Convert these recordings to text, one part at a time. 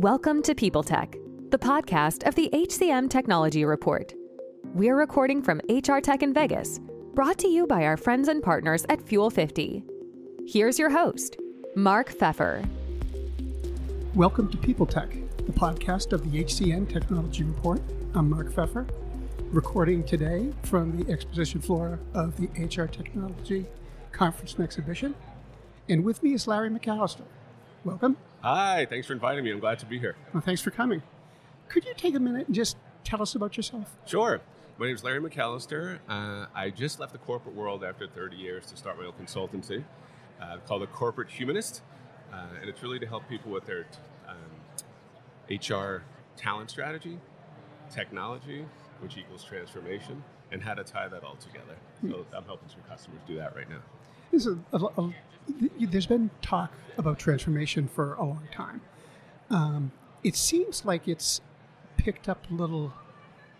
Welcome to People Tech, the podcast of the HCM Technology Report. We're recording from HR Tech in Vegas, brought to you by our friends and partners at Fuel 50. Here's your host, Mark Feffer. Welcome to People Tech, the podcast of the HCM Technology Report. I'm Mark Feffer, recording today from the exposition floor of the HR Technology Conference and Exhibition. And with me is Larry McAllister. Welcome. Hi, thanks for inviting me. I'm glad to be here. Well, thanks for coming. Could you take a minute and just tell us about yourself? Sure. My name is Larry McAllister. Uh, I just left the corporate world after 30 years to start my own consultancy uh, called The Corporate Humanist. Uh, and it's really to help people with their um, HR talent strategy, technology, which equals transformation, and how to tie that all together. So I'm helping some customers do that right now. This is a, a, there's been talk about transformation for a long time. Um, it seems like it's picked up a little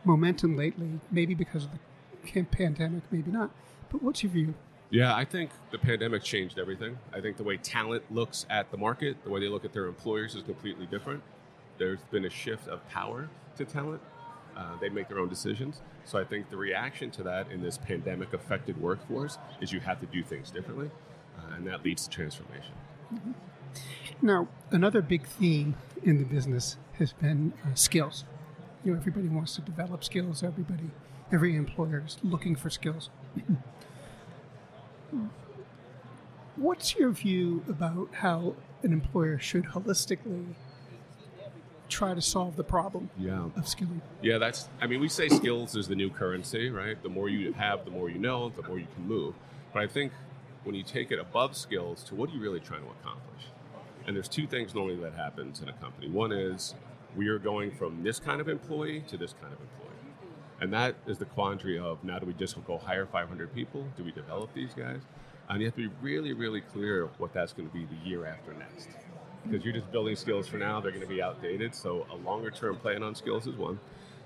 momentum lately, maybe because of the pandemic, maybe not. But what's your view? Yeah, I think the pandemic changed everything. I think the way talent looks at the market, the way they look at their employers is completely different. There's been a shift of power to talent. Uh, they make their own decisions. So I think the reaction to that in this pandemic affected workforce is you have to do things differently uh, and that leads to transformation. Mm-hmm. Now, another big theme in the business has been uh, skills. You know, everybody wants to develop skills. Everybody, every employer is looking for skills. What's your view about how an employer should holistically try to solve the problem yeah. of skilling? Yeah, that's. I mean, we say skills is the new currency, right? The more you have, the more you know, the more you can move. But I think when you take it above skills to what are you really trying to accomplish? And there's two things normally that happens in a company. One is we are going from this kind of employee to this kind of employee. And that is the quandary of now do we just go hire 500 people? Do we develop these guys? And you have to be really, really clear what that's going to be the year after next. Because you're just building skills for now, they're going to be outdated. So a longer term plan on skills is one.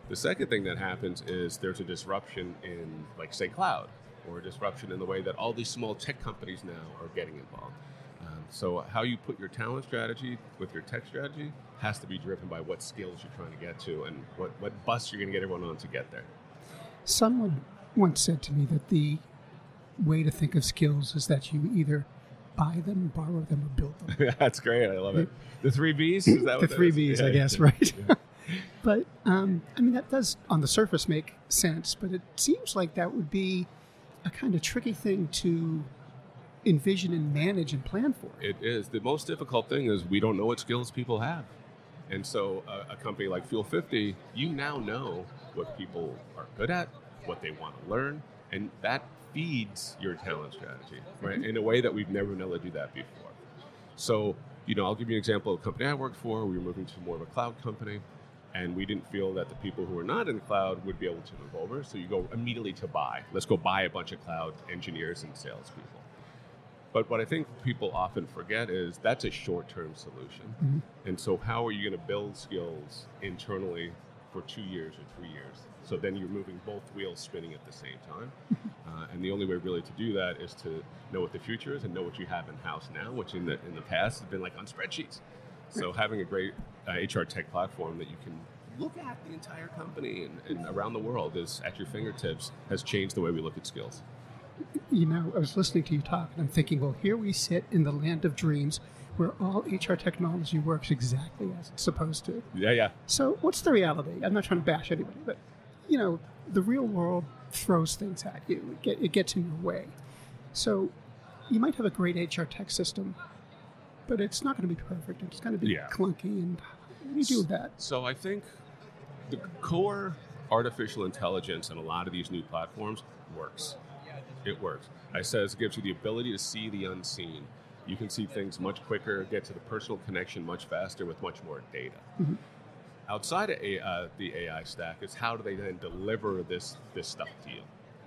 The second thing that happens is there's a disruption in, like, say, cloud or a disruption in the way that all these small tech companies now are getting involved. Um, so, how you put your talent strategy with your tech strategy has to be driven by what skills you're trying to get to and what, what bus you're going to get everyone on to get there. Someone once said to me that the way to think of skills is that you either buy them, borrow them, or build them. That's great. I love it. The three B's? Is that the three B's, yeah, I guess, yeah. right? Yeah. but um, I mean, that does on the surface make sense, but it seems like that would be a kind of tricky thing to envision and manage and plan for. It is. The most difficult thing is we don't know what skills people have. And so a, a, company like Fuel 50, you now know what people are good at, what they want to learn, and that feeds your talent strategy, right? Mm-hmm. In a way that we've never been able to do that before. So, you know, I'll give you an example of a company I worked for. We were moving to more of a cloud company and we didn't feel that the people who were not in the cloud would be able to move over. So you go immediately to buy. Let's go buy a bunch of cloud engineers and salespeople. But what I think people often forget is that's a short-term solution. Mm-hmm. And so how are you going to build skills internally for two years or three years? So then you're moving both wheels spinning at the same time. Uh, and the only way really to do that is to know what the future is and know what you have in house now, which in the in the past has been like on spreadsheets. So having a great uh, HR tech platform that you can look at the entire company and, and, around the world is at your fingertips has changed the way we look at skills. You know, I was listening to you talk and I'm thinking, well, here we sit in the land of dreams where all HR technology works exactly as it's supposed to. Yeah, yeah. So what's the reality? I'm not trying to bash anybody, but you know, the real world throws things at you. It, it gets in your way. So you might have a great HR tech system, but it's not going to be perfect. It's going to be yeah. clunky, and what do you do with that? So I think the core artificial intelligence in a lot of these new platforms works. It works. I says it gives you the ability to see the unseen. You can see things much quicker, get to the personal connection much faster with much more data. Mm-hmm. Outside of uh, the AI stack is how do they then deliver this this stuff to you?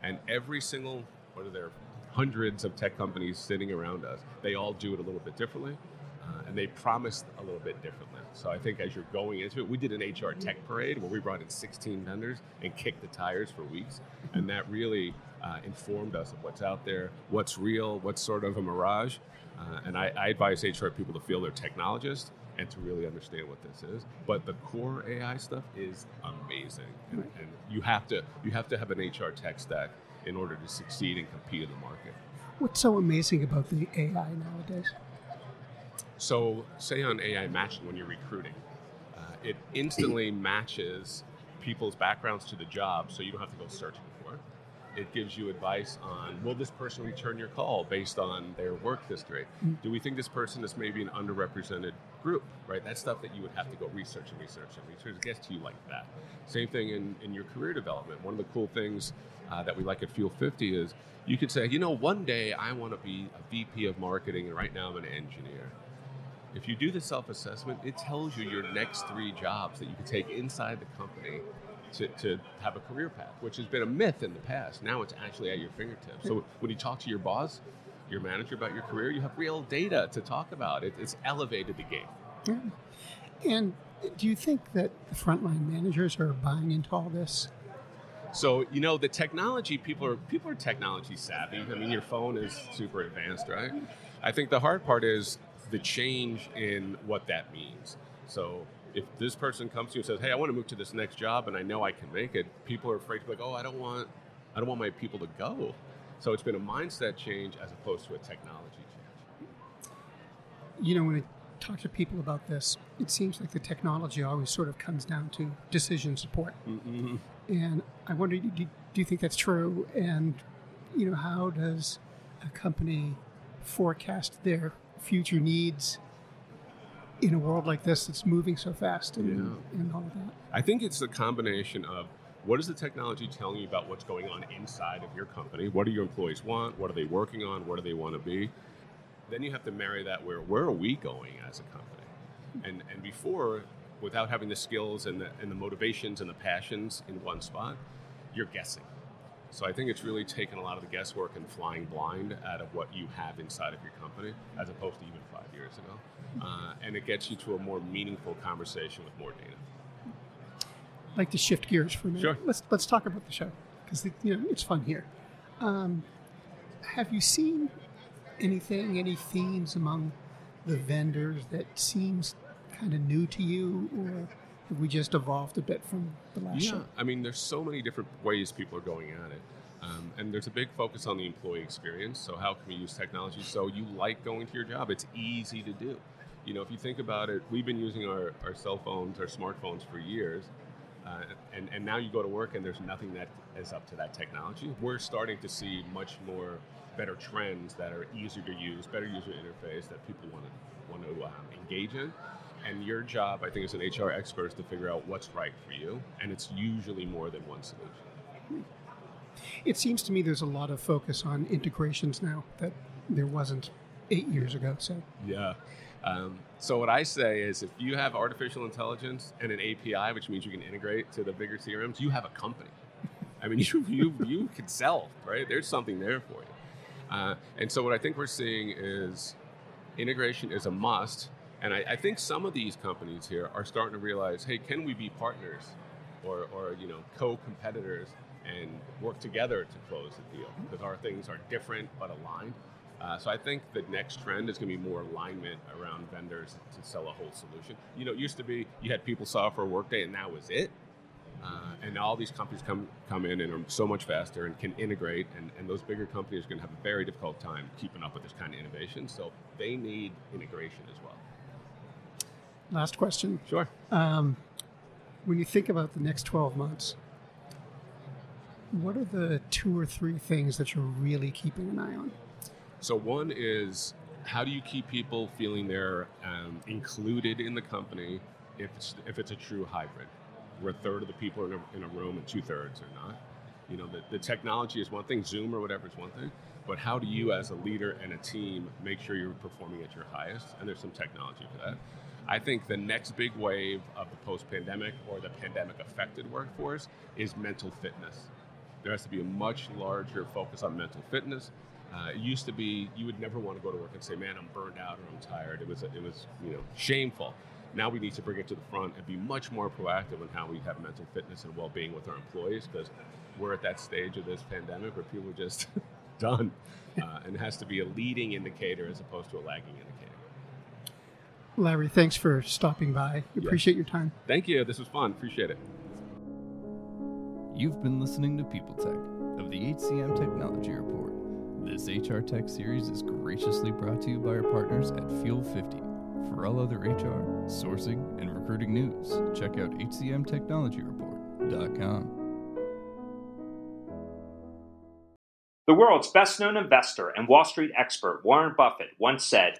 And every single what are there hundreds of tech companies sitting around us. They all do it a little bit differently, uh, and they promise a little bit differently. So I think as you're going into it, we did an HR tech parade where we brought in 16 vendors and kicked the tires for weeks, and that really uh, informed us of what's out there, what's real, what's sort of a mirage. Uh, and I, I, advise HR people to feel they're technologists and to really understand what this is. But the core AI stuff is amazing, and, and you have to you have to have an HR tech stack in order to succeed and compete in the market. What's so amazing about the AI nowadays? So, say on AI matching when you're recruiting, uh, it instantly matches people's backgrounds to the job, so you don't have to go searching it. Gives you advice on will this person return your call based on their work history? Do we think this person is maybe an underrepresented group? Right, that's stuff that you would have to go research and research and research. It gets to you like that. Same thing in, in your career development. One of the cool things uh, that we like at Fuel 50 is you could say, you know, one day I want to be a VP of marketing, and right now I'm an engineer. If you do the self assessment, it tells you your next three jobs that you can take inside the company to, to have a career path, which has been a myth in the past. Now it's actually at your fingertips. So when you talk to your boss, your manager about your career, you have real data to talk about. It, it's elevated the game. Yeah. And do you think that the frontline managers are buying into all this? So you know the technology people are people are technology savvy. I mean your phone is super advanced, right? I think the hard part is the change in what that means. So if this person comes to you and says, "Hey, I want to move to this next job and I know I can make it," people are afraid to be like, "Oh, I don't want I don't want my people to go." So it's been a mindset change as opposed to a technology change. You know, when I talk to people about this, it seems like the technology always sort of comes down to decision support. Mm-hmm. And I wonder, do, do you think that's true? And, you know, how does a company forecast their future needs in a world like this that's moving so fast and, Yeah. and all of that? I think it's a combination of what is the technology telling you about what's going on inside of your company? What do your employees want? What are they working on? Where do they want to be? Then you have to marry that where where are we going as a company? And and before, without having the skills and the and the motivations and the passions in one spot, you're guessing. So I think it's really taken a lot of the guesswork and flying blind out of what you have inside of your company, as opposed to even five years ago. Uh, and it gets you to a more meaningful conversation with more data. I'd like to shift gears for a minute. Sure. Let's let's talk about the show because you know it's fun here. Um, have you seen anything, any themes among the vendors that seems kind of new to you, or we just evolved a bit from the last Yeah, show? I mean, there's so many different ways people are going at it. Um, and there's a big focus on the employee experience. So, how can we use technology so you like going to your job? It's easy to do. You know, if you think about it, we've been using our, our cell phones, our smartphones for years. Uh, and, and now you go to work and there's nothing that is up to that technology. We're starting to see much more better trends that are easier to use, better user interface that people want to want to um, engage in. And your job, I think, as an HR expert, is to figure out what's right for you. And it's usually more than one solution. It seems to me there's a lot of focus on integrations now that there wasn't eight years ago. So Yeah. Um, so what I say is, if you have artificial intelligence and an API, which means you can integrate to the bigger CRMs, you have a company. I mean, you you you can sell, right? There's something there for you. Uh, and so what I think we're seeing is integration is a must. And I, I think some of these companies here are starting to realize, hey, can we be partners or, or you know co-competitors and work together to close the deal because our things are different but aligned. Uh, so I think the next trend is going to be more alignment around vendors to sell a whole solution. You know, it used to be you had PeopleSoft for Workday, and that was it. Uh, and all these companies come come in and are so much faster and can integrate, and, and those bigger companies are going to have a very difficult time keeping up with this kind of innovation. So they need integration as well. Last question: Sure. um, When you think about the next 12 months, what are the two or three things that you're really keeping an eye on? So one is how do you keep people feeling they're um, included in the company if it's if it's a true hybrid, where a third of the people are in a, in a room and two thirds are not. You know, the, the technology is one thing, Zoom or whatever is one thing, but how do you as a leader and a team make sure you're performing at your highest? And there's some technology for that. I think the next big wave of the post-pandemic or the pandemic affected workforce is mental fitness. There has to be a much larger focus on mental fitness. Uh, it used to be you would never want to go to work and say, "Man, I'm burned out or I'm tired." It was it was you know shameful. Now we need to bring it to the front and be much more proactive in how we have mental fitness and well-being with our employees because we're at that stage of this pandemic where people are just done, uh, and it has to be a leading indicator as opposed to a lagging indicator. Larry, thanks for stopping by. We Yeah. Appreciate your time. Thank you. This was fun. Appreciate it. You've been listening to People Tech of the HCM Technology Report. This HR Tech series is graciously brought to you by our partners at Fuel 50. For all other HR, sourcing, and recruiting news, check out hcmtechnologyreport.com. The world's best known investor and Wall Street expert Warren Buffett once said,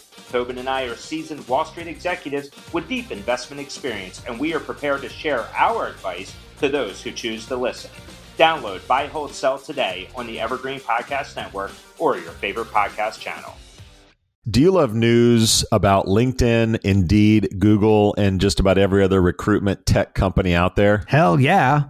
Tobin and I are seasoned Wall Street executives with deep investment experience, and we are prepared to share our advice to those who choose to listen. Download Buy, Hold, Sell today on the Evergreen Podcast Network or your favorite podcast channel. Do you love news about LinkedIn, Indeed, Google, and just about every other recruitment tech company out there? Hell yeah.